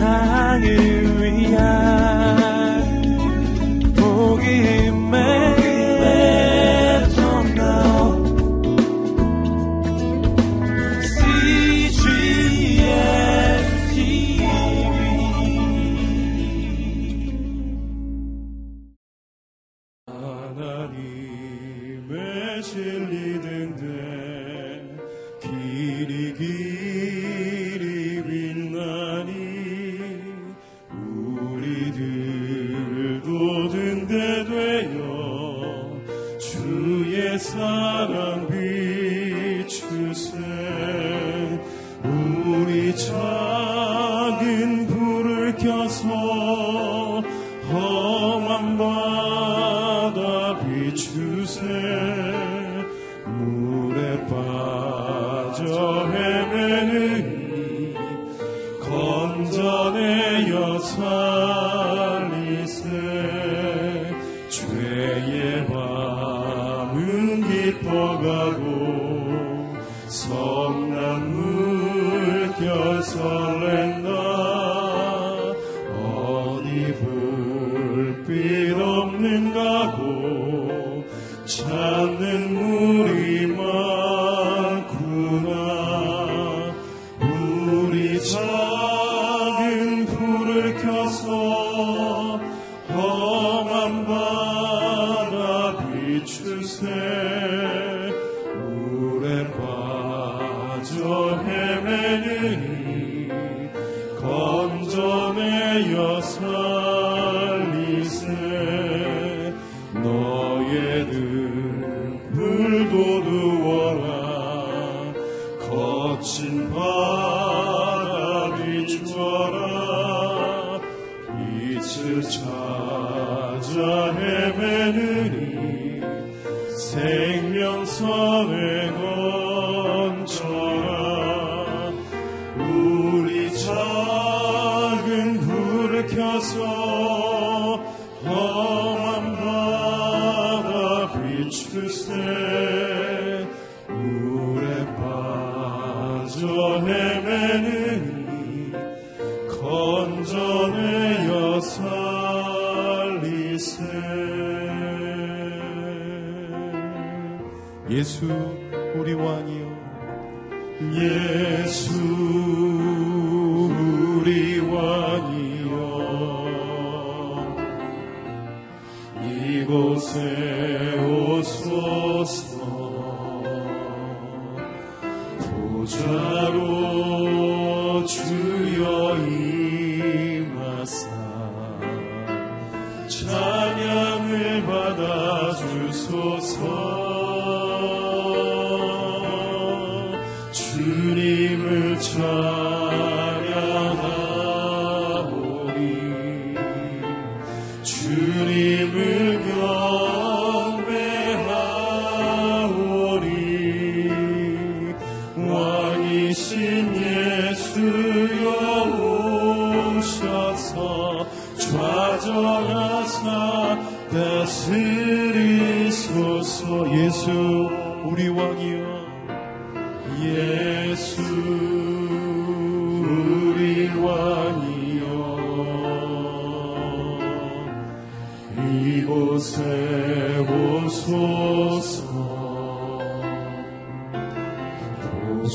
세상을 Christus. 예수 우리 왕이요 예수.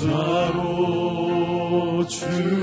보좌로 주.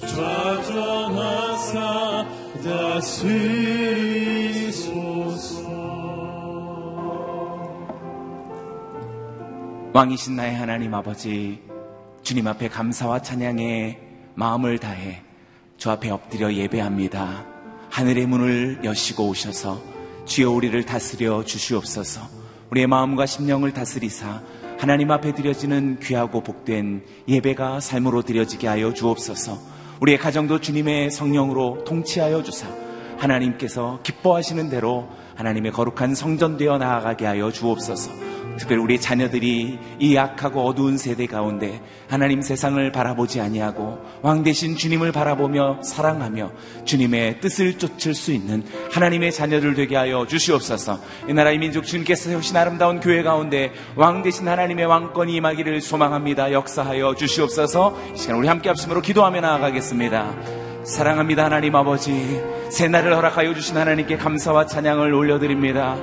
좌정하사 다스리소서 왕이신 나의 하나님 아버지 주님 앞에 감사와 찬양의 마음을 다해 주 앞에 엎드려 예배합니다. 하늘의 문을 여시고 오셔서 주여 우리를 다스려 주시옵소서. 우리의 마음과 심령을 다스리사 하나님 앞에 드려지는 귀하고 복된 예배가 삶으로 드려지게 하여 주옵소서. 우리의 가정도 주님의 성령으로 통치하여 주사 하나님께서 기뻐하시는 대로 하나님의 거룩한 성전 되어 나아가게 하여 주옵소서. 특별히 우리 자녀들이 이 약하고 어두운 세대 가운데 하나님 세상을 바라보지 아니하고 왕 대신 주님을 바라보며 사랑하며 주님의 뜻을 쫓을 수 있는 하나님의 자녀들 되게 하여 주시옵소서. 이 나라의 민족 주님께서 세우신 아름다운 교회 가운데 왕 대신 하나님의 왕권이 임하기를 소망합니다. 역사하여 주시옵소서. 이 시간 우리 함께 합심으로 기도하며 나아가겠습니다. 사랑합니다 하나님 아버지 새날을 허락하여 주신 하나님께 감사와 찬양을 올려드립니다.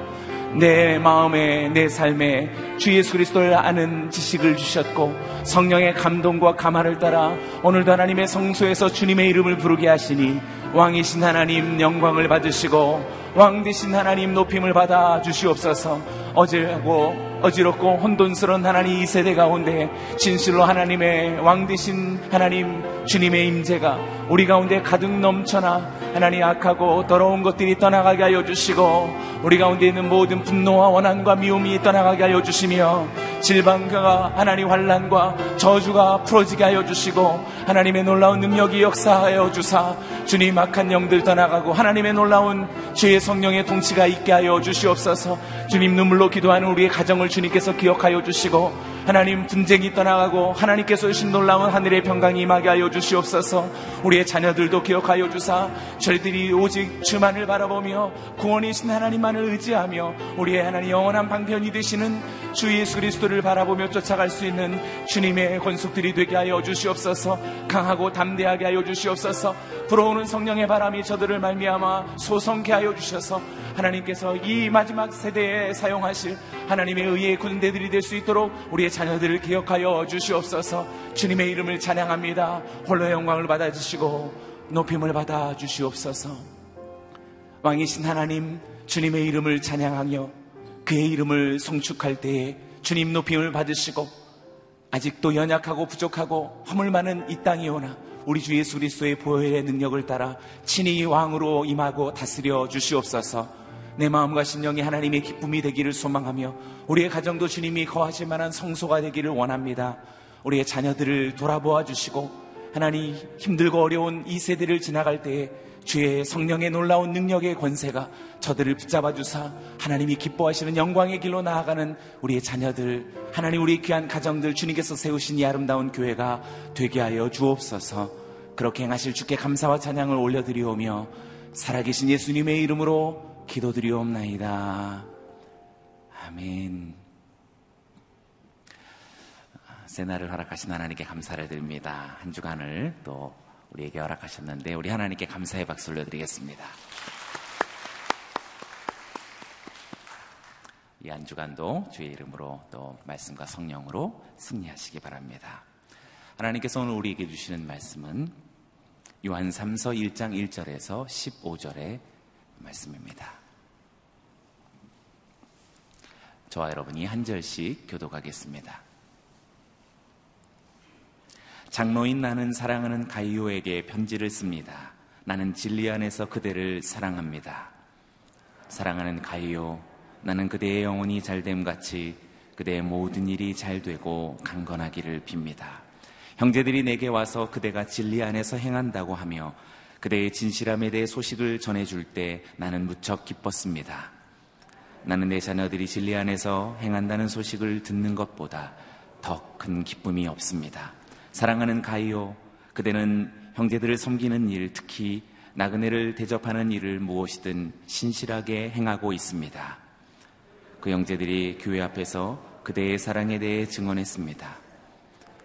내 마음에 내 삶에 주 예수 그리스도를 아는 지식을 주셨고 성령의 감동과 감화를 따라 오늘도 하나님의 성소에서 주님의 이름을 부르게 하시니 왕이신 하나님 영광을 받으시고 왕 되신 하나님 높임을 받아 주시옵소서. 어제하고 어지럽고 혼돈스러운 하나님 이 세대 가운데 진실로 하나님의 왕 되신 하나님 주님의 임재가 우리 가운데 가득 넘쳐나 하나님 악하고 더러운 것들이 떠나가게 하여 주시고 우리 가운데 있는 모든 분노와 원한과 미움이 떠나가게 하여 주시며 질방과 하나님 환란과 저주가 풀어지게 하여 주시고 하나님의 놀라운 능력이 역사하여 주사 주님 악한 영들 떠나가고 하나님의 놀라운 주의 성령의 통치가 있게 하여 주시옵소서. 주님 눈물로 기도하는 우리의 가정을 주님께서 기억하여 주시고 하나님 분쟁이 떠나가고 하나님께서 주신 놀라운 하늘의 평강이 임하게 하여 주시옵소서. 우리의 자녀들도 기억하여 주사 저희들이 오직 주만을 바라보며 구원이신 하나님만을 의지하며 우리의 하나님 영원한 방편이 되시는 주 예수 그리스도를 바라보며 쫓아갈 수 있는 주님의 권속들이 되게 하여 주시옵소서. 강하고 담대하게 하여 주시옵소서. 불어오는 성령의 바람이 저들을 말미암아 소성케 하여 주셔서 하나님께서 이 마지막 세대에 사용하실 하나님의 의의 군대들이 될 수 있도록 우리의 자녀들을 기억하여 주시옵소서. 주님의 이름을 찬양합니다. 홀로 영광을 받아주시고 높임을 받아 주시옵소서. 왕이신 하나님 주님의 이름을 찬양하며 그의 이름을 송축할 때에 주님 높임을 받으시고 아직도 연약하고 부족하고 허물 많은 이 땅이 오나 우리 주 예수 그리스도의 보혈의 능력을 따라 친히 왕으로 임하고 다스려 주시옵소서 내 마음과 심령이 하나님의 기쁨이 되기를 소망하며 우리의 가정도 주님이 거하실 만한 성소가 되기를 원합니다. 우리의 자녀들을 돌아보아 주시고 하나님 힘들고 어려운 이 세대를 지나갈 때에 주의 성령의 놀라운 능력의 권세가 저들을 붙잡아 주사 하나님이 기뻐하시는 영광의 길로 나아가는 우리의 자녀들 하나님 우리 귀한 가정들 주님께서 세우신 이 아름다운 교회가 되게 하여 주옵소서 그렇게 행하실 주께 감사와 찬양을 올려드리오며 살아계신 예수님의 이름으로 기도드리옵나이다. 아멘. 새날을 허락하신 하나님께 감사를 드립니다. 한 주간을 또 우리에게 허락하셨는데 우리 하나님께 감사의 박수 올려드리겠습니다. 이 한 주간도 주의 이름으로 또 말씀과 성령으로 승리하시기 바랍니다. 하나님께서 오늘 우리에게 주시는 말씀은 요한 3서 1장 1절에서 15절의 말씀입니다. 저와 여러분이 한 절씩 교독하겠습니다. 장로인 나는 사랑하는 가이오에게 편지를 씁니다. 나는 진리 안에서 그대를 사랑합니다. 사랑하는 가이오, 나는 그대의 영혼이 잘됨 같이 그대의 모든 일이 잘 되고 강건하기를 빕니다. 형제들이 내게 와서 그대가 진리 안에서 행한다고 하며 그대의 진실함에 대해 소식을 전해줄 때 나는 무척 기뻤습니다. 나는 내 자녀들이 진리 안에서 행한다는 소식을 듣는 것보다 더 큰 기쁨이 없습니다. 사랑하는 가이오, 그대는 형제들을 섬기는 일, 특히 나그네를 대접하는 일을 무엇이든 신실하게 행하고 있습니다. 그 형제들이 교회 앞에서 그대의 사랑에 대해 증언했습니다.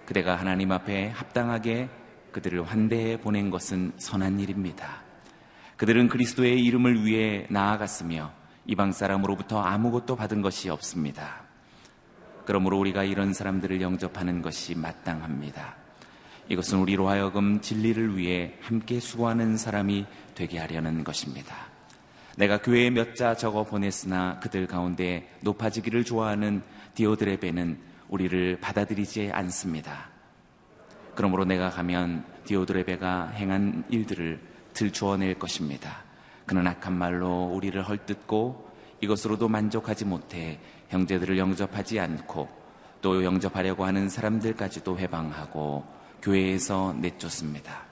그대가 하나님 앞에 합당하게 그들을 환대해 보낸 것은 선한 일입니다. 그들은 그리스도의 이름을 위해 나아갔으며 이방 사람으로부터 아무것도 받은 것이 없습니다. 그러므로 우리가 이런 사람들을 영접하는 것이 마땅합니다. 이것은 우리로 하여금 진리를 위해 함께 수고하는 사람이 되게 하려는 것입니다. 내가 교회에 몇 자 적어 보냈으나 그들 가운데 높아지기를 좋아하는 디오드레베는 우리를 받아들이지 않습니다. 그러므로 내가 가면 디오드레 베가 행한 일들을 들추어낼 것입니다. 그는 악한 말로 우리를 헐뜯고 이것으로도 만족하지 못해 형제들을 영접하지 않고 또 영접하려고 하는 사람들까지도 해방하고 교회에서 내쫓습니다.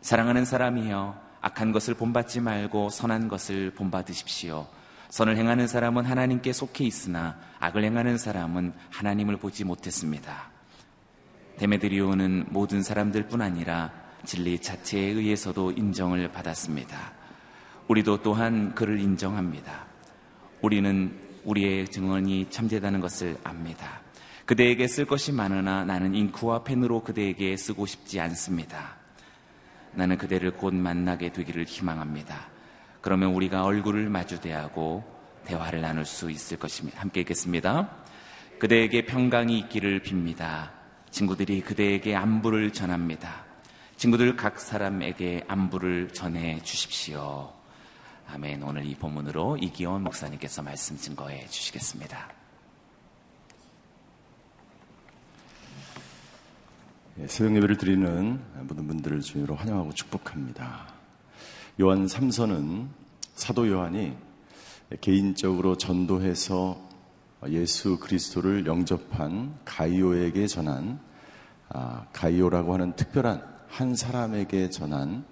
사랑하는 사람이여 악한 것을 본받지 말고 선한 것을 본받으십시오. 선을 행하는 사람은 하나님께 속해 있으나 악을 행하는 사람은 하나님을 보지 못했습니다. 데메드리오는 모든 사람들뿐 아니라 진리 자체에 의해서도 인정을 받았습니다. 우리도 또한 그를 인정합니다. 우리는 우리의 증언이 참되다는 것을 압니다. 그대에게 쓸 것이 많으나 나는 잉크와 펜으로 그대에게 쓰고 싶지 않습니다. 나는 그대를 곧 만나게 되기를 희망합니다. 그러면 우리가 얼굴을 마주대하고 대화를 나눌 수 있을 것입니다. 함께 읽겠습니다. 그대에게 평강이 있기를 빕니다. 친구들이 그대에게 안부를 전합니다. 친구들 각 사람에게 안부를 전해 주십시오. 아멘. 오늘 이 본문으로 이기원 목사님께서 말씀 증거해 주시겠습니다. 예, 새벽 예배를 드리는 모든 분들을 주님으로 환영하고 축복합니다. 요한 3서는 사도 요한이 개인적으로 전도해서 예수 그리스도를 영접한 가이오에게 전한 아, 가이오라고 하는 특별한 한 사람에게 전한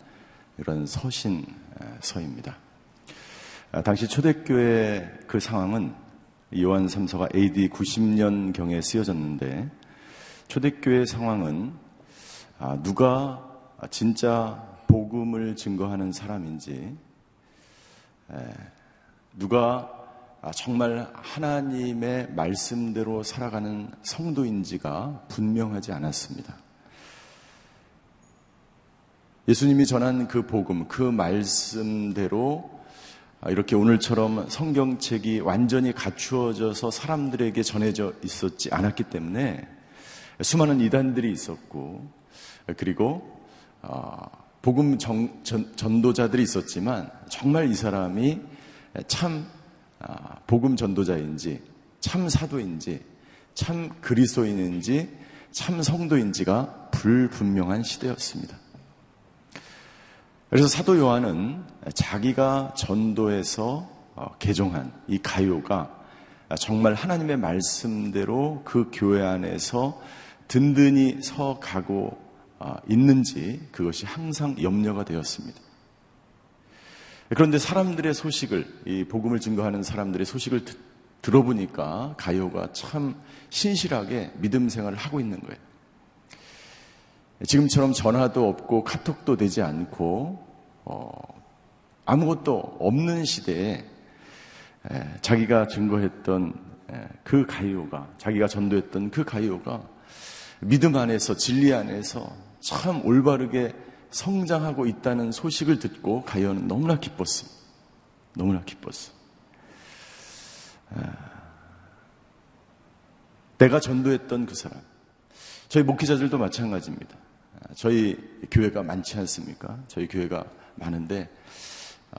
이런 서신 서입니다. 아, 당시 초대교회 그 상황은 요한 3서가 AD 90년 경에 쓰여졌는데 초대교회 상황은 아, 누가 진짜 복음을 증거하는 사람인지 누가 정말 하나님의 말씀대로 살아가는 성도인지가 분명하지 않았습니다. 예수님이 전한 그 복음, 그 말씀대로 이렇게 오늘처럼 성경책이 완전히 갖추어져서 사람들에게 전해져 있었지 않았기 때문에 수많은 이단들이 있었고 그리고 어, 복음 정, 전, 전도자들이 있었지만 정말 이 사람이 참 어, 복음 전도자인지 참 사도인지 참 그리스도인인지 참 성도인지가 불분명한 시대였습니다. 그래서 사도 요한은 자기가 전도해서 어, 개종한 이 가요가 정말 하나님의 말씀대로 그 교회 안에서 든든히 서 가고 아, 있는지 그것이 항상 염려가 되었습니다. 그런데 사람들의 소식을, 이 복음을 증거하는 사람들의 소식을 듣, 들어보니까 가요가 참 신실하게 믿음 생활을 하고 있는 거예요. 지금처럼 전화도 없고 카톡도 되지 않고, 어, 아무것도 없는 시대에 에, 자기가 증거했던 에, 그 가요가, 자기가 전도했던 그 가요가 믿음 안에서 진리 안에서 참 올바르게 성장하고 있다는 소식을 듣고 가연은 너무나 기뻤어. 너무나 기뻤어. 아, 내가 전도했던 그 사람. 저희 목회자들도 마찬가지입니다. 아, 저희 교회가 많지 않습니까? 저희 교회가 많은데,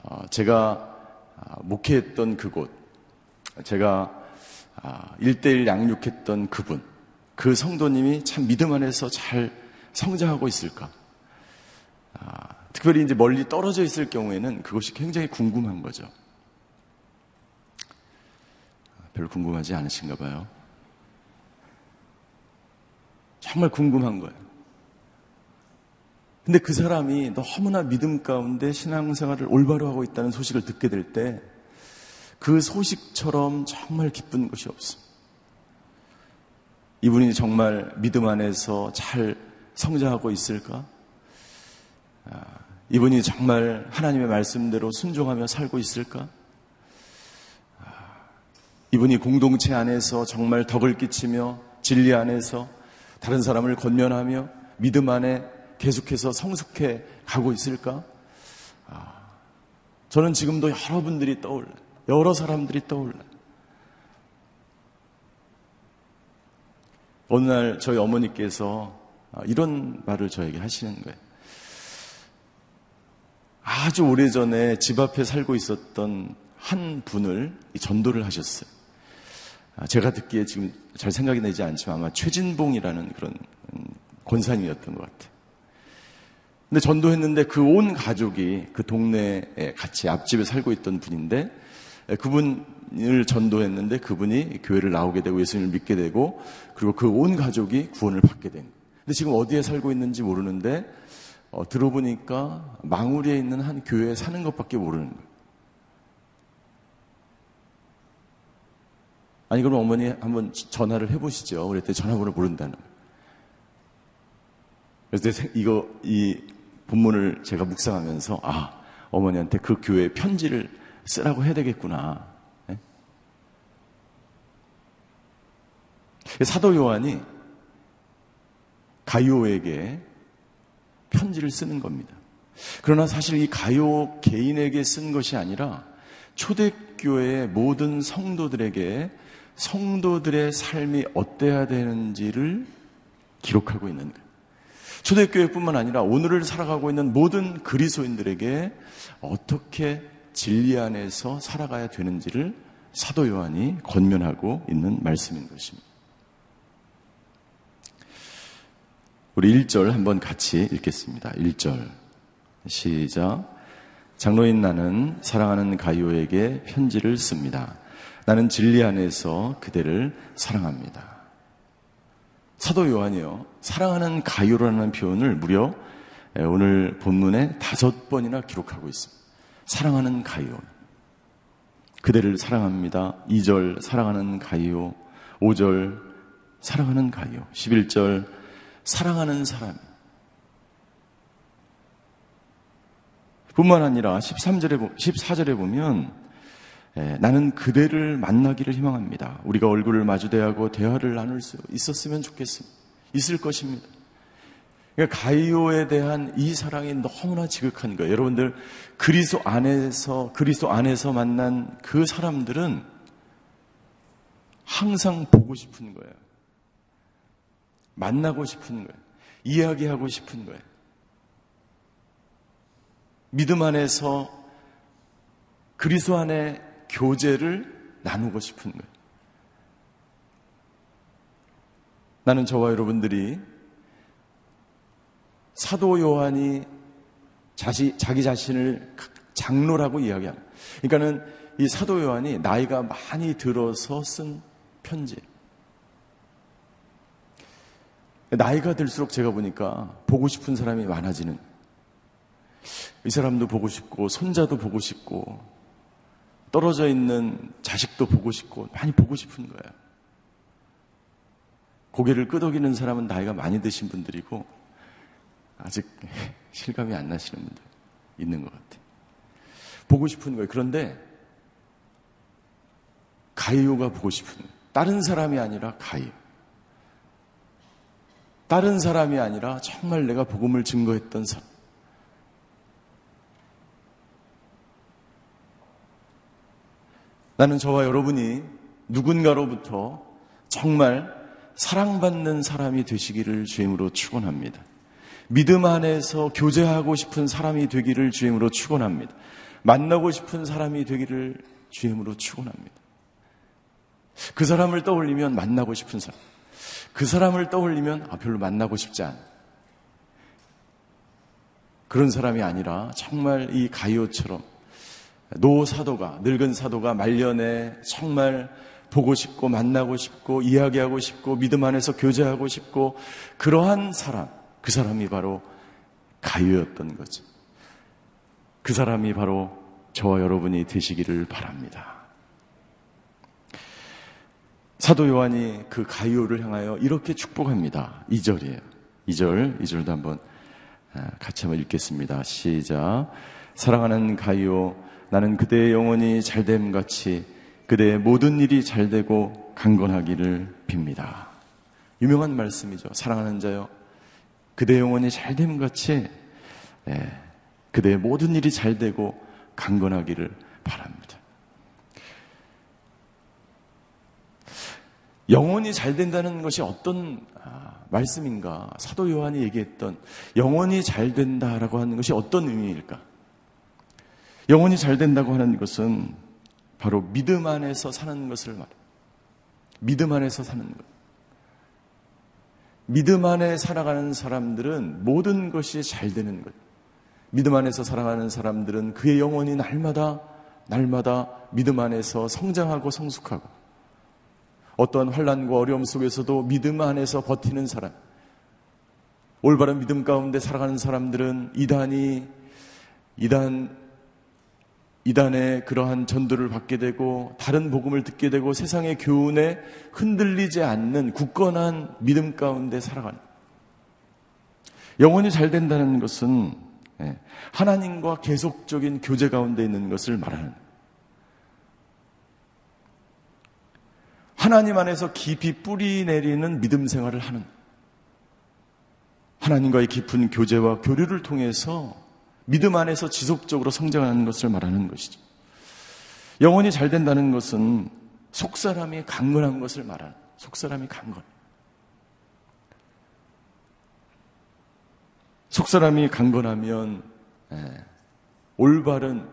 어, 제가 아, 목회했던 그곳, 제가 일대일 양육했던 그분, 그 성도님이 참 믿음 안에서 잘 성장하고 있을까? 아, 특별히 이제 멀리 떨어져 있을 경우에는 그것이 굉장히 궁금한 거죠. 아, 별로 궁금하지 않으신가 봐요. 정말 궁금한 거예요. 근데 그 사람이 너무나 믿음 가운데 신앙생활을 올바로 하고 있다는 소식을 듣게 될 때 그 소식처럼 정말 기쁜 것이 없습니다. 이분이 정말 믿음 안에서 잘 성장하고 있을까? 아, 이분이 정말 하나님의 말씀대로 순종하며 살고 있을까? 아, 이분이 공동체 안에서 정말 덕을 끼치며 진리 안에서 다른 사람을 건면하며 믿음 안에 계속해서 성숙해 가고 있을까? 아, 저는 지금도 여러분들이 떠올라. 여러 사람들이 떠올라. 어느 날 저희 어머니께서 아, 이런 말을 저에게 하시는 거예요. 아주 오래전에 집 앞에 살고 있었던 한 분을 전도를 하셨어요. 아, 제가 듣기에 지금 잘 생각이 나지 않지만 아마 최진봉이라는 그런 음, 권사님이었던 것 같아요. 근데 전도했는데 그 온 가족이 그 동네에 같이 앞집에 살고 있던 분인데 그분을 전도했는데 그분이 교회를 나오게 되고 예수님을 믿게 되고 그리고 그 온 가족이 구원을 받게 된. 근데 지금 어디에 살고 있는지 모르는데 어, 들어보니까 망우리에 있는 한 교회에 사는 것밖에 모르는. 아니 그럼 어머니 한번 전화를 해보시죠. 그랬더니 전화번호 모른다는. 그래서 이거 이 본문을 제가 묵상하면서 아 어머니한테 그 교회 편지를 쓰라고 해야 되겠구나. 네? 사도 요한이 가요에게 편지를 쓰는 겁니다. 그러나 사실 이 가요 개인에게 쓴 것이 아니라 초대교회의 모든 성도들에게 성도들의 삶이 어때야 되는지를 기록하고 있는 거예요. 초대교회뿐만 아니라 오늘을 살아가고 있는 모든 그리스도인들에게 어떻게 진리 안에서 살아가야 되는지를 사도 요한이 권면하고 있는 말씀인 것입니다. 우리 1절 한번 같이 읽겠습니다. 1절. 시작. 장로인 나는 사랑하는 가요에게 편지를 씁니다. 나는 진리 안에서 그대를 사랑합니다. 사도 요한이요. 사랑하는 가요라는 표현을 무려 오늘 본문에 다섯 번이나 기록하고 있습니다. 사랑하는 가요. 그대를 사랑합니다. 2절 사랑하는 가요. 5절 사랑하는 가요. 11절 사랑하는 사람. 뿐만 아니라 13절에, 14절에 보면 예, 나는 그대를 만나기를 희망합니다. 우리가 얼굴을 마주대하고 대화를 나눌 수 있었으면 좋겠습니다. 있을 것입니다. 그러니까 가이오에 대한 이 사랑이 너무나 지극한 거예요. 여러분들 그리스도 안에서 그리스도 안에서 만난 그 사람들은 항상 보고 싶은 거예요. 만나고 싶은 거예요. 이야기하고 싶은 거예요. 믿음 안에서 그리스도 안에 교제를 나누고 싶은 거예요. 나는 저와 여러분들이 사도 요한이 자시, 자기 자신을 장로라고 이야기합니다. 그러니까는 이 사도 요한이 나이가 많이 들어서 쓴 편지. 나이가 들수록 제가 보니까 보고 싶은 사람이 많아지는. 이 사람도 보고 싶고, 손자도 보고 싶고, 떨어져 있는 자식도 보고 싶고 많이 보고 싶은 거예요. 고개를 끄덕이는 사람은 나이가 많이 드신 분들이고 아직 실감이 안 나시는 분들 있는 것 같아요. 보고 싶은 거예요. 그런데 가이오가 보고 싶은. 다른 사람이 아니라 가이오. 다른 사람이 아니라 정말 내가 복음을 증거했던 사람. 나는 저와 여러분이 누군가로부터 정말 사랑받는 사람이 되시기를 주임으로 축원합니다. 믿음 안에서 교제하고 싶은 사람이 되기를 주임으로 축원합니다. 만나고 싶은 사람이 되기를 주임으로 축원합니다. 그 사람을 떠올리면 만나고 싶은 사람. 그 사람을 떠올리면 아, 별로 만나고 싶지 않. 그런 사람이 아니라 정말 이 가이오처럼 노 사도가, 늙은 사도가 말년에 정말 보고 싶고 만나고 싶고 이야기하고 싶고 믿음 안에서 교제하고 싶고 그러한 사람, 그 사람이 바로 가유였던 거죠. 그 사람이 바로 저와 여러분이 되시기를 바랍니다. 사도 요한이 그 가유를 향하여 이렇게 축복합니다. 2절이에요. 2절, 2절도 한번 아, 같이 한번 읽겠습니다. 시작. 사랑하는 가이오 나는 그대의 영혼이 잘됨 같이 그대의 모든 일이 잘되고 강건하기를 빕니다. 유명한 말씀이죠. 사랑하는 자요. 그대의 영혼이 잘됨 같이 네, 그대의 모든 일이 잘되고 강건하기를 바랍니다. 영혼이 잘 된다는 것이 어떤 아, 말씀인가? 사도 요한이 얘기했던 영원히 잘 된다라고 하는 것이 어떤 의미일까? 영원히 잘 된다고 하는 것은 바로 믿음 안에서 사는 것을 말해. 믿음 안에서 사는 것. 믿음 안에 살아가는 사람들은 모든 것이 잘 되는 것. 믿음 안에서 살아가는 사람들은 그의 영혼이 날마다 날마다 믿음 안에서 성장하고 성숙하고 어떠한 환란과 어려움 속에서도 믿음 안에서 버티는 사람, 올바른 믿음 가운데 살아가는 사람들은 이단이 이단 이단의 그러한 전도를 받게 되고 다른 복음을 듣게 되고 세상의 교훈에 흔들리지 않는 굳건한 믿음 가운데 살아가는. 영혼이 잘 된다는 것은 예, 하나님과 계속적인 교제 가운데 있는 것을 말하는 하나님 안에서 깊이 뿌리 내리는 믿음 생활을 하는 하나님과의 깊은 교제와 교류를 통해서 믿음 안에서 지속적으로 성장하는 것을 말하는 것이죠. 영혼이 잘 된다는 것은 속사람이 강건한 것을 말하는 속사람이 강건. 속사람이 강건하면 예, 올바른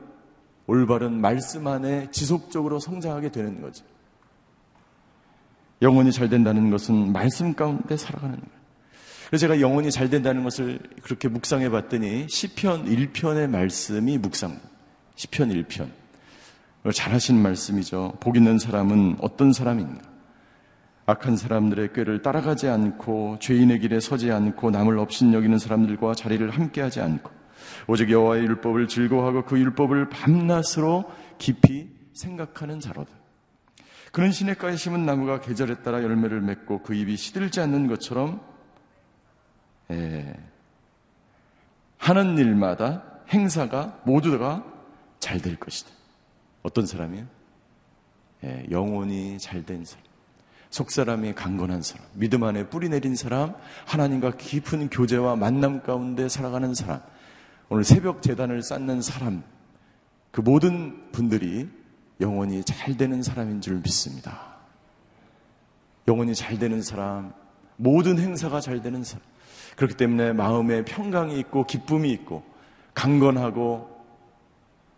올바른 말씀 안에 지속적으로 성장하게 되는 거죠. 영혼이 잘 된다는 것은 말씀 가운데 살아가는 거예요. 그래서 제가 영혼이 잘 된다는 것을 그렇게 묵상해 봤더니 시편 1편의 말씀이 묵상. 시편 1편. 잘 하신 말씀이죠. 복 있는 사람은 어떤 사람인가? 악한 사람들의 꾀를 따라가지 않고 죄인의 길에 서지 않고 남을 없인 여기는 사람들과 자리를 함께하지 않고 오직 여호와의 율법을 즐거워하고 그 율법을 밤낮으로 깊이 생각하는 자로다. 그런 시냇가에 심은 나무가 계절에 따라 열매를 맺고 그 잎이 시들지 않는 것처럼 예, 하는 일마다 행사가 모두가 잘 될 것이다. 어떤 사람이요? 예, 영혼이 잘 된 사람. 속 사람이 강건한 사람, 믿음 안에 뿌리 내린 사람, 하나님과 깊은 교제와 만남 가운데 살아가는 사람, 오늘 새벽 재단을 쌓는 사람, 그 모든 분들이 영혼이 잘 되는 사람인 줄 믿습니다. 영혼이 잘 되는 사람, 모든 행사가 잘 되는 사람. 그렇기 때문에 마음에 평강이 있고 기쁨이 있고 강건하고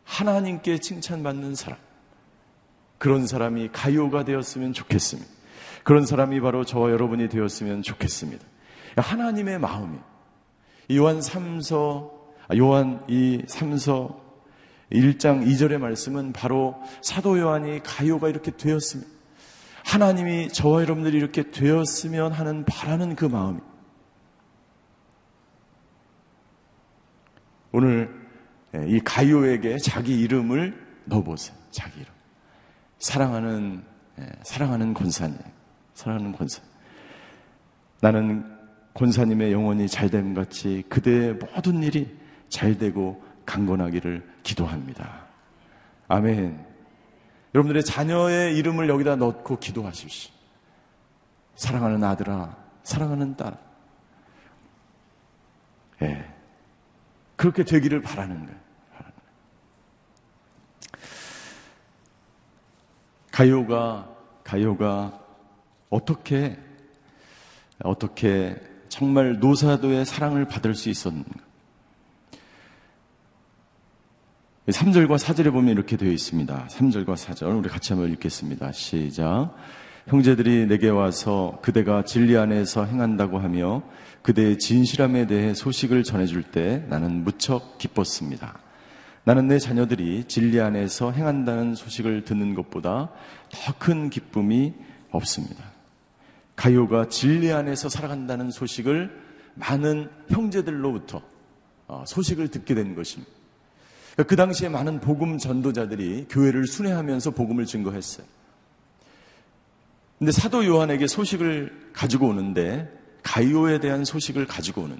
하나님께 칭찬받는 사람. 그런 사람이 가요가 되었으면 좋겠습니다. 그런 사람이 바로 저와 여러분이 되었으면 좋겠습니다. 하나님의 마음이 요한 3서 아, 요한 이 3서 1장 2절의 말씀은 바로 사도 요한이 가요가 이렇게 되었습니다. 하나님이 저와 여러분들이 이렇게 되었으면 하는 바라는 그 마음이 오늘 예, 이 가요에게 자기 이름을 넣어보세요. 자기 이름. 사랑하는 예, 사랑하는 권사님, 사랑하는 권사. 나는 권사님의 영혼이 잘됨 같이 그대의 모든 일이 잘 되고 강건하기를 기도합니다. 아멘. 여러분들의 자녀의 이름을 여기다 넣고 기도하십시오. 사랑하는 아들아, 사랑하는 딸. 예. 그렇게 되기를 바라는 거예요. 가요가, 가요가 어떻게, 어떻게 정말 노사도의 사랑을 받을 수 있었는가. 3절과 4절에 보면 이렇게 되어 있습니다. 3절과 4절 우리 같이 한번 읽겠습니다. 시작. 형제들이 내게 와서 그대가 진리 안에서 행한다고 하며 그대의 진실함에 대해 소식을 전해줄 때 나는 무척 기뻤습니다. 나는 내 자녀들이 진리 안에서 행한다는 소식을 듣는 것보다 더 큰 기쁨이 없습니다. 가요가 진리 안에서 살아간다는 소식을 많은 형제들로부터 어, 소식을 듣게 된 것입니다. 그 당시에 많은 복음 전도자들이 교회를 순회하면서 복음을 증거했어요. 근데 사도 요한에게 소식을 가지고 오는데 가이오에 대한 소식을 가지고 오는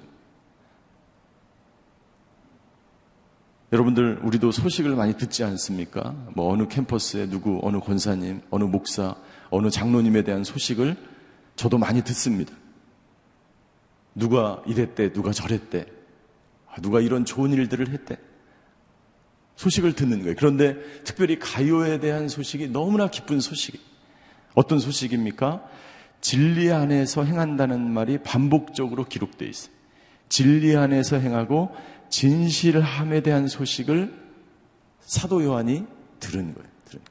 여러분들 우리도 소식을 많이 듣지 않습니까? 뭐 어느 캠퍼스에 누구 어느 권사님, 어느 목사, 어느 장로님에 대한 소식을 저도 많이 듣습니다. 누가 이랬대, 누가 저랬대, 아, 누가 이런 좋은 일들을 했대. 소식을 듣는 거예요. 그런데 특별히 가요에 대한 소식이 너무나 기쁜 소식이 에요 어떤 소식입니까? 진리 안에서 행한다는 말이 반복적으로 기록되어 있어요. 진리 안에서 행하고 진실함에 대한 소식을 사도 요한이 들은 거예요. 들은.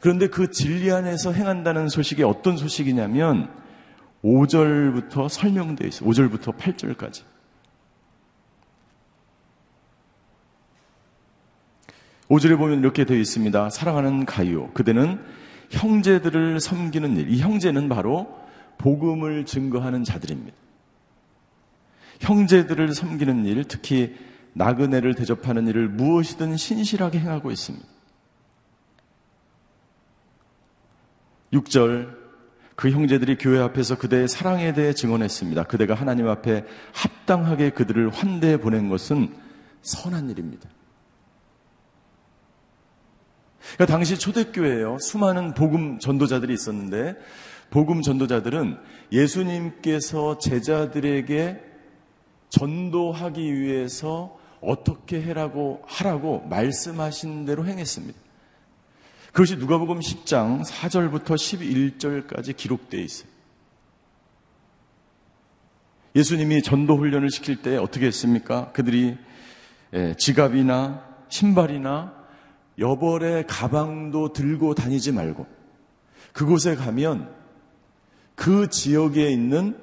그런데 그 진리 안에서 행한다는 소식이 어떤 소식이냐면 5절부터 설명되어 있어요. 5절부터 8절까지. 5절에 보면 이렇게 되어 있습니다. 사랑하는 가요. 그대는 형제들을 섬기는 일. 이 형제는 바로 복음을 증거하는 자들입니다. 형제들을 섬기는 일, 특히 나그네를 대접하는 일을 무엇이든 신실하게 행하고 있습니다. 6절 그 형제들이 교회 앞에서 그대의 사랑에 대해 증언했습니다. 그대가 하나님 앞에 합당하게 그들을 환대해 보낸 것은 선한 일입니다. 그러니까 당시 초대교회에요. 수많은 복음 전도자들이 있었는데 복음 전도자들은 예수님께서 제자들에게 전도하기 위해서 어떻게 해라고 하라고 말씀하신 대로 행했습니다. 그것이 누가복음 10장 4절부터 11절까지 기록되어 있어요. 예수님이 전도 훈련을 시킬 때 어떻게 했습니까? 그들이 예, 지갑이나 신발이나 여벌의 가방도 들고 다니지 말고 그곳에 가면 그 지역에 있는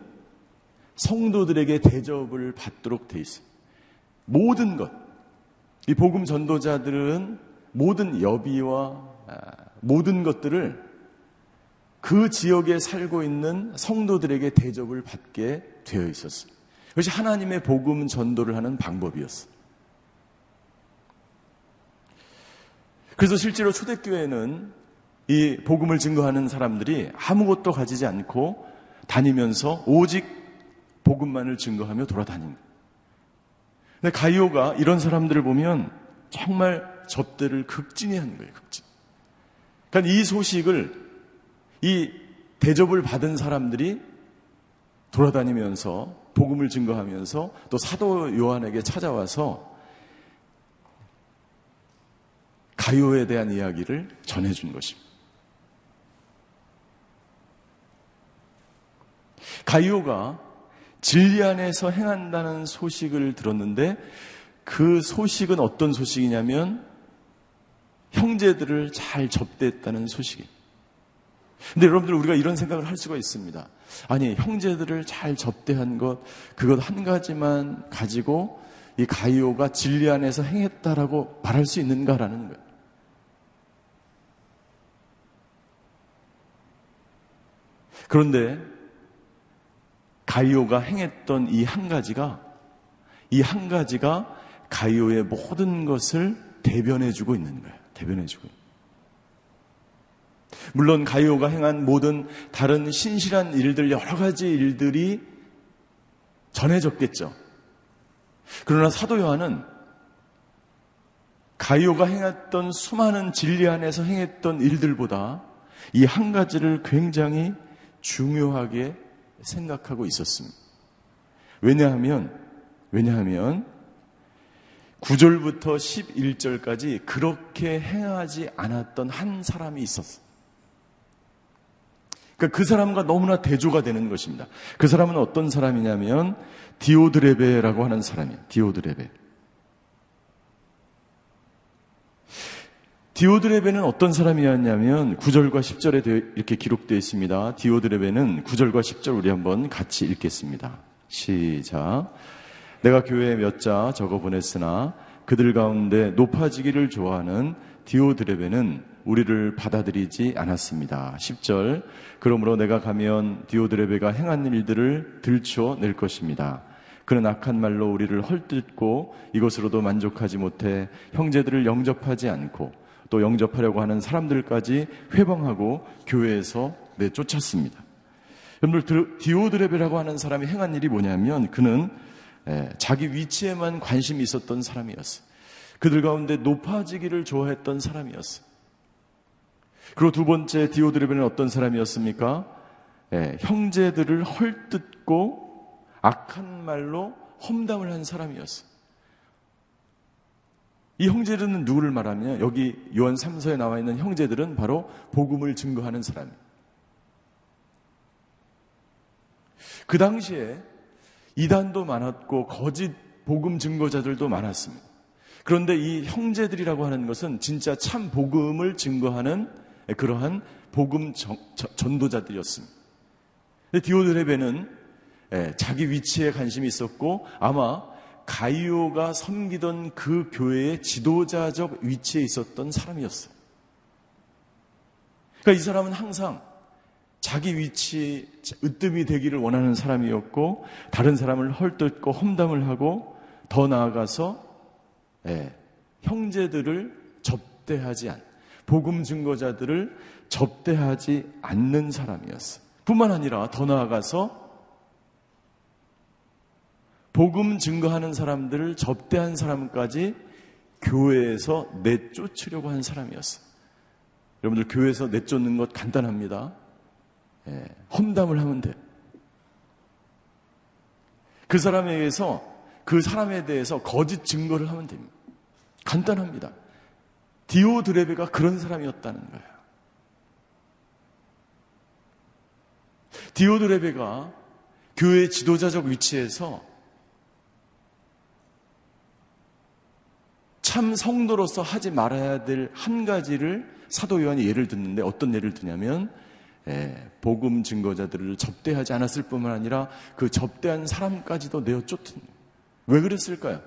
성도들에게 대접을 받도록 돼 있어요. 모든 것. 이 복음 전도자들은 모든 여비와 아, 모든 것들을 그 지역에 살고 있는 성도들에게 대접을 받게 되어 있었어요. 그것이 하나님의 복음 전도를 하는 방법이었어요. 그래서 실제로 초대교회는 이 복음을 증거하는 사람들이 아무것도 가지지 않고 다니면서 오직 복음만을 증거하며 돌아다닙니다. 근데 가이오가 이런 사람들을 보면 정말 접대를 극진히 하는 거예요, 극진. 그러니까 이 소식을, 이 대접을 받은 사람들이 돌아다니면서 복음을 증거하면서 또 사도 요한에게 찾아와서 가요에 대한 이야기를 전해준 것입니다. 가요가 진리 안에서 행한다는 소식을 들었는데 그 소식은 어떤 소식이냐면 형제들을 잘 접대했다는 소식이에요. 근데 여러분들 우리가 이런 생각을 할 수가 있습니다. 아니, 형제들을 잘 접대한 것, 그것 한 가지만 가지고 이 가이오가 진리 안에서 행했다라고 말할 수 있는가라는 거예요. 그런데 가이오가 행했던 이 한 가지가 이 한 가지가 가이오의 모든 것을 대변해주고 있는 거예요. 대변해주고. 물론 가이오가 행한 모든 다른 신실한 일들 여러 가지 일들이 전해졌겠죠. 그러나 사도 요한은 가이오가 행했던 수많은 진리 안에서 행했던 일들보다 이 한 가지를 굉장히 중요하게 생각하고 있었습니다. 왜냐하면, 왜냐하면, 9절부터 11절까지 그렇게 행하지 않았던 한 사람이 있었어요. 그러니까 그 사람과 너무나 대조가 되는 것입니다. 그 사람은 어떤 사람이냐면 디오드레베라고 하는 사람이에요. 디오드레베. 디오드레베는 어떤 사람이었냐면 9절과 10절에 이렇게 기록되어 있습니다. 디오드레베는 9절과 10절 우리 한번 같이 읽겠습니다. 시작. 내가 교회에 몇 자 적어 보냈으나 그들 가운데 높아지기를 좋아하는 디오드레베는 우리를 받아들이지 않았습니다. 10절. 그러므로 내가 가면 디오드레베가 행한 일들을 들춰낼 것입니다. 그는 악한 말로 우리를 헐뜯고 이것으로도 만족하지 못해 형제들을 영접하지 않고 또 영접하려고 하는 사람들까지 회방하고 교회에서 내쫓았습니다. 여러분들 디오드레베라고 하는 사람이 행한 일이 뭐냐면 그는 자기 위치에만 관심이 있었던 사람이었어요. 그들 가운데 높아지기를 좋아했던 사람이었어요. 그리고 두 번째 디오드레베는 어떤 사람이었습니까? 형제들을 헐뜯고 악한 말로 험담을 한 사람이었어요. 이 형제들은 누구를 말하냐? 여기 요한 3서에 나와 있는 형제들은 바로 복음을 증거하는 사람이에요. 그 당시에 이단도 많았고 거짓 복음 증거자들도 많았습니다. 그런데 이 형제들이라고 하는 것은 진짜 참 복음을 증거하는 그러한 복음 전도자들이었습니다. 디오드레베는 예, 자기 위치에 관심이 있었고 아마 가이오가 섬기던 그 교회의 지도자적 위치에 있었던 사람이었어요. 그러니까 이 사람은 항상 자기 위치 으뜸이 되기를 원하는 사람이었고 다른 사람을 헐뜯고 험담을 하고 더 나아가서 예, 형제들을 접대하지 않 복음 증거자들을 접대하지 않는 사람이었어요. 뿐만 아니라 더 나아가서 복음 증거하는 사람들을 접대한 사람까지 교회에서 내쫓으려고 한 사람이었어요. 여러분들 교회에서 내쫓는 것 간단합니다. 예, 험담을 하면 돼. 그 사람에 의해서 그 사람에 대해서 거짓 증거를 하면 됩니다. 간단합니다. 디오드레베가 그런 사람이었다는 거예요. 디오드레베가 교회 지도자적 위치에서 참 성도로서 하지 말아야 될 한 가지를 사도 요한이 예를 듣는데 어떤 예를 드냐면 예, 복음 증거자들을 접대하지 않았을 뿐만 아니라 그 접대한 사람까지도 내어 쫓은 왜 그랬을까요?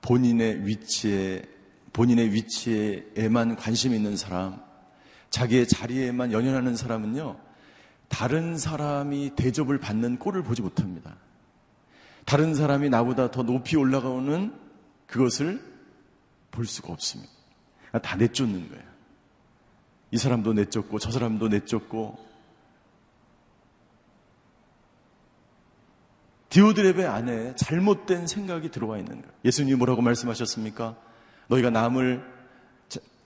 본인의 위치에 본인의 위치에만 관심 있는 사람, 자기의 자리에만 연연하는 사람은요, 다른 사람이 대접을 받는 꼴을 보지 못합니다. 다른 사람이 나보다 더 높이 올라가오는 그것을 볼 수가 없습니다. 다 내쫓는 거예요. 이 사람도 내쫓고 저 사람도 내쫓고 디오드랩의 안에 잘못된 생각이 들어와 있는 거예요. 예수님이 뭐라고 말씀하셨습니까? 너희가 남을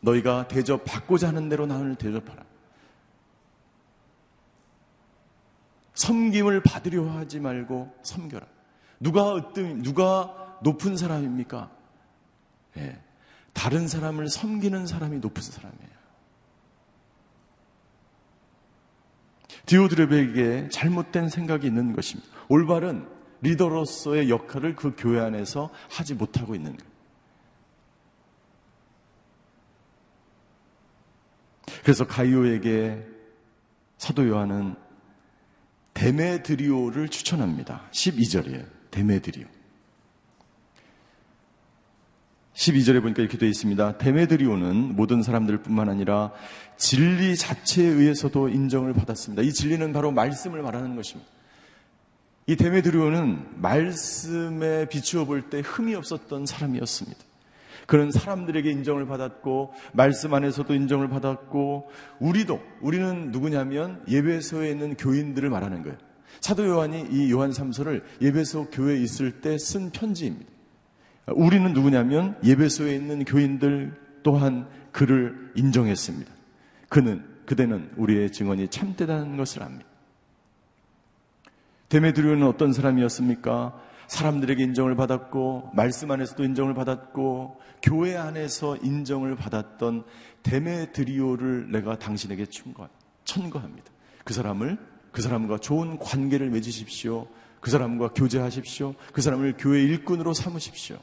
너희가 대접받고자 하는 대로 남을 대접하라. 섬김을 받으려 하지 말고 섬겨라. 누가 어떤 누가 높은 사람입니까? 예. 다른 사람을 섬기는 사람이 높은 사람이에요. 디오드레베에게 잘못된 생각이 있는 것입니다. 올바른 리더로서의 역할을 그 교회 안에서 하지 못하고 있는 거예요. 그래서 가이오에게 사도 요한은 데메드리오를 추천합니다. 12절이에요. 데메드리오. 12절에 보니까 이렇게 되어 있습니다. 데메드리오는 모든 사람들 뿐만 아니라 진리 자체에 의해서도 인정을 받았습니다. 이 진리는 바로 말씀을 말하는 것입니다. 이 데메드리오는 말씀에 비추어 볼 때 흠이 없었던 사람이었습니다. 그런 사람들에게 인정을 받았고 말씀 안에서도 인정을 받았고 우리도 우리는 누구냐면 예배소에 있는 교인들을 말하는 거예요. 사도 요한이 이 요한 3서를 예배소 교회에 있을 때 쓴 편지입니다. 우리는 누구냐면 예배소에 있는 교인들 또한 그를 인정했습니다. 그는 그대는 우리의 증언이 참되다는 것을 압니다. 데메드리오는 어떤 사람이었습니까? 사람들에게 인정을 받았고 말씀 안에서도 인정을 받았고 교회 안에서 인정을 받았던 데메드리오를 내가 당신에게 천거합니다. 그 사람을 그 사람과 좋은 관계를 맺으십시오. 그 사람과 교제하십시오. 그 사람을 교회 일꾼으로 삼으십시오.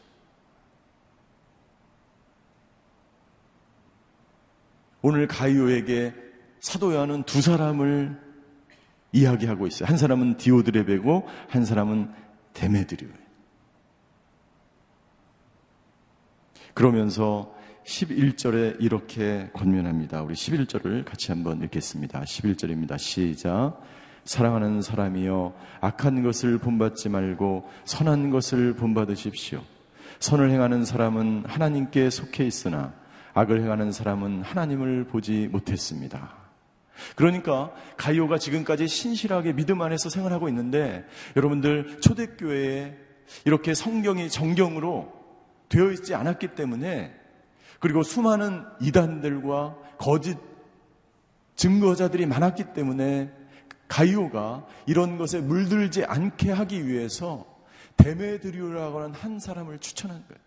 오늘 가이오에게 사도 요한은 두 사람을 이야기하고 있어요. 한 사람은 디오드레베고 한 사람은 데메드리오예요. 그러면서 11절에 이렇게 권면합니다. 우리 11절을 같이 한번 읽겠습니다. 11절입니다. 시작. 사랑하는 사람이여 악한 것을 본받지 말고 선한 것을 본받으십시오. 선을 행하는 사람은 하나님께 속해 있으나 악을 행하는 사람은 하나님을 보지 못했습니다. 그러니까 가이오가 지금까지 신실하게 믿음 안에서 생활하고 있는데 여러분들 초대교회에 이렇게 성경이 정경으로 되어 있지 않았기 때문에 그리고 수많은 이단들과 거짓 증거자들이 많았기 때문에 가이오가 이런 것에 물들지 않게 하기 위해서 데메드리오라고 하는 한 사람을 추천한 거예요.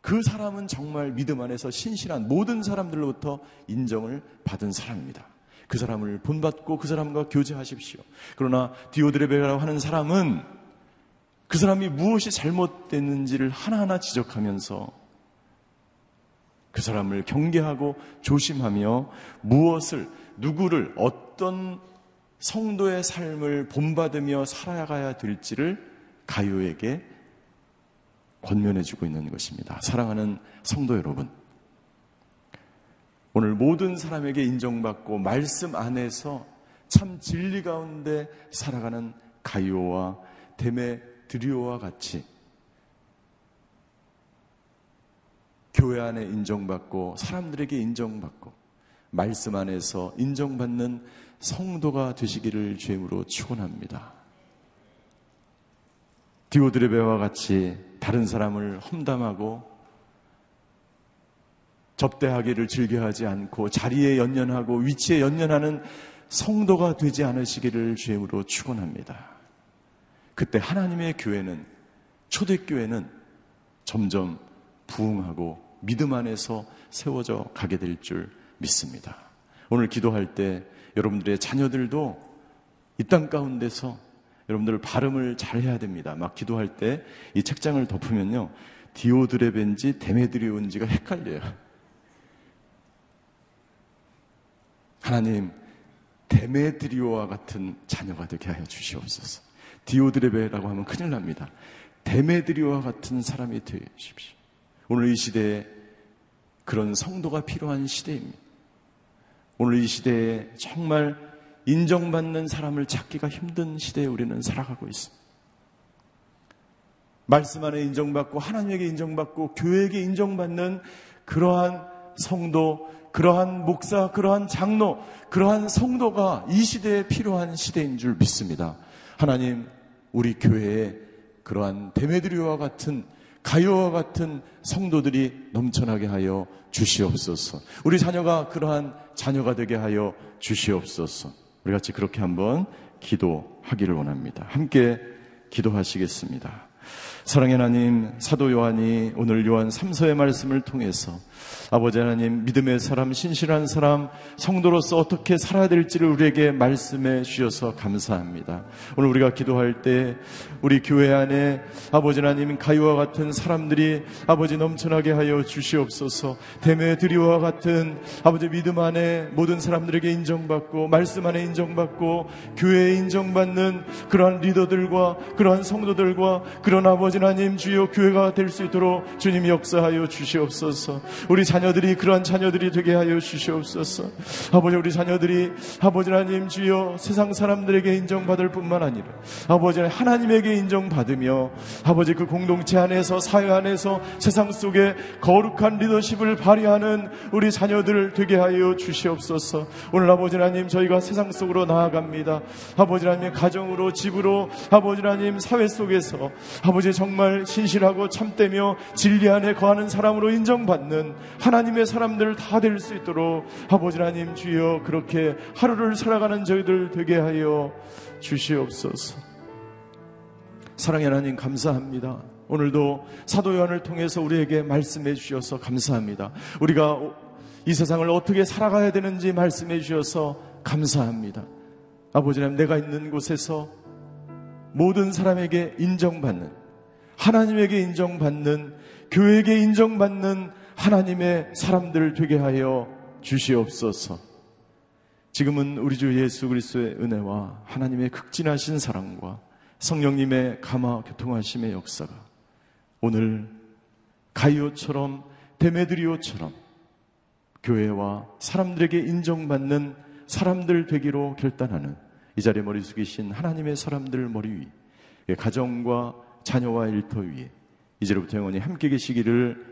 그 사람은 정말 믿음 안에서 신실한 모든 사람들로부터 인정을 받은 사람입니다. 그 사람을 본받고 그 사람과 교제하십시오. 그러나 디오드레베라고 하는 사람은 그 사람이 무엇이 잘못됐는지를 하나하나 지적하면서 그 사람을 경계하고 조심하며 무엇을, 누구를, 어떤 성도의 삶을 본받으며 살아가야 될지를 가요에게 권면해주고 있는 것입니다. 사랑하는 성도 여러분. 오늘 모든 사람에게 인정받고 말씀 안에서 참 진리 가운데 살아가는 가요와 데메드리오와 같이 교회 안에 인정받고 사람들에게 인정받고 말씀 안에서 인정받는 성도가 되시기를 주임으로 축원합니다. 디오드레베와 같이 다른 사람을 험담하고 접대하기를 즐겨하지 않고 자리에 연연하고 위치에 연연하는 성도가 되지 않으시기를 주임으로 축원합니다. 그때 하나님의 교회는 초대교회는 점점 부흥하고 믿음 안에서 세워져 가게 될 줄 믿습니다. 오늘 기도할 때 여러분들의 자녀들도 이 땅 가운데서 여러분들 발음을 잘 해야 됩니다. 막 기도할 때 이 책장을 덮으면요. 디오드레벤지 데메드리온지가 헷갈려요. 하나님, 데메드리오와 같은 자녀가 되게 하여 주시옵소서. 디오드레베라고 하면 큰일 납니다. 데메드리오와 같은 사람이 되어 주십시오. 오늘 이 시대에 그런 성도가 필요한 시대입니다. 오늘 이 시대에 정말 인정받는 사람을 찾기가 힘든 시대에 우리는 살아가고 있습니다. 말씀 안에 인정받고 하나님에게 인정받고 교회에게 인정받는 그러한 성도, 그러한 목사, 그러한 장로, 그러한 성도가 이 시대에 필요한 시대인 줄 믿습니다. 하나님, 우리 교회에 그러한 데메드리오와 같은 가요와 같은 성도들이 넘쳐나게 하여 주시옵소서. 우리 자녀가 그러한 자녀가 되게 하여 주시옵소서. 우리 같이 그렇게 한번 기도하기를 원합니다. 함께 기도하시겠습니다. 사랑의 하나님, 사도 요한이 오늘 요한 3서의 말씀을 통해서 아버지 하나님, 믿음의 사람, 신실한 사람, 성도로서 어떻게 살아야 될지를 우리에게 말씀해 주셔서 감사합니다. 오늘 우리가 기도할 때 우리 교회 안에 아버지 하나님, 가요와 같은 사람들이 아버지 넘쳐나게 하여 주시옵소서 데메드리와 같은 아버지 믿음 안에 모든 사람들에게 인정받고 말씀 안에 인정받고 교회에 인정받는 그러한 리더들과 그러한 성도들과 그런 아버지 하나님 주여 교회가 될 수 있도록 주님 역사하여 주시옵소서 우리 자녀들이 그러한 자녀들이 되게 하여 주시옵소서. 아버지 우리 자녀들이 아버지 하나님 주여 세상 사람들에게 인정받을 뿐만 아니라 아버지 하나님에게 인정받으며 아버지 그 공동체 안에서 사회 안에서 세상 속에 거룩한 리더십을 발휘하는 우리 자녀들 되게 하여 주시옵소서. 오늘 아버지 하나님 저희가 세상 속으로 나아갑니다. 아버지 하나님 가정으로 집으로 아버지 하나님 사회 속에서 아버지 정말 신실하고 참되며 진리 안에 거하는 사람으로 인정받는 하나님의 사람들 다 될 수 있도록 아버지 하나님 주여 그렇게 하루를 살아가는 저희들 되게 하여 주시옵소서. 사랑의 하나님 감사합니다. 오늘도 사도 요한을 통해서 우리에게 말씀해 주셔서 감사합니다. 우리가 이 세상을 어떻게 살아가야 되는지 말씀해 주셔서 감사합니다. 아버지 하나님 내가 있는 곳에서 모든 사람에게 인정받는 하나님에게 인정받는 교회에게 인정받는 하나님의 사람들 되게 하여 주시옵소서. 지금은 우리 주 예수 그리스도의 은혜와 하나님의 극진하신 사랑과 성령님의 감화 교통하심의 역사가 오늘 가이오처럼 데메드리오처럼 교회와 사람들에게 인정받는 사람들 되기로 결단하는 이 자리에 머리 숙이신 하나님의 사람들 머리 위 가정과 자녀와 일터 위에 이제로부터 영원히 함께 계시기를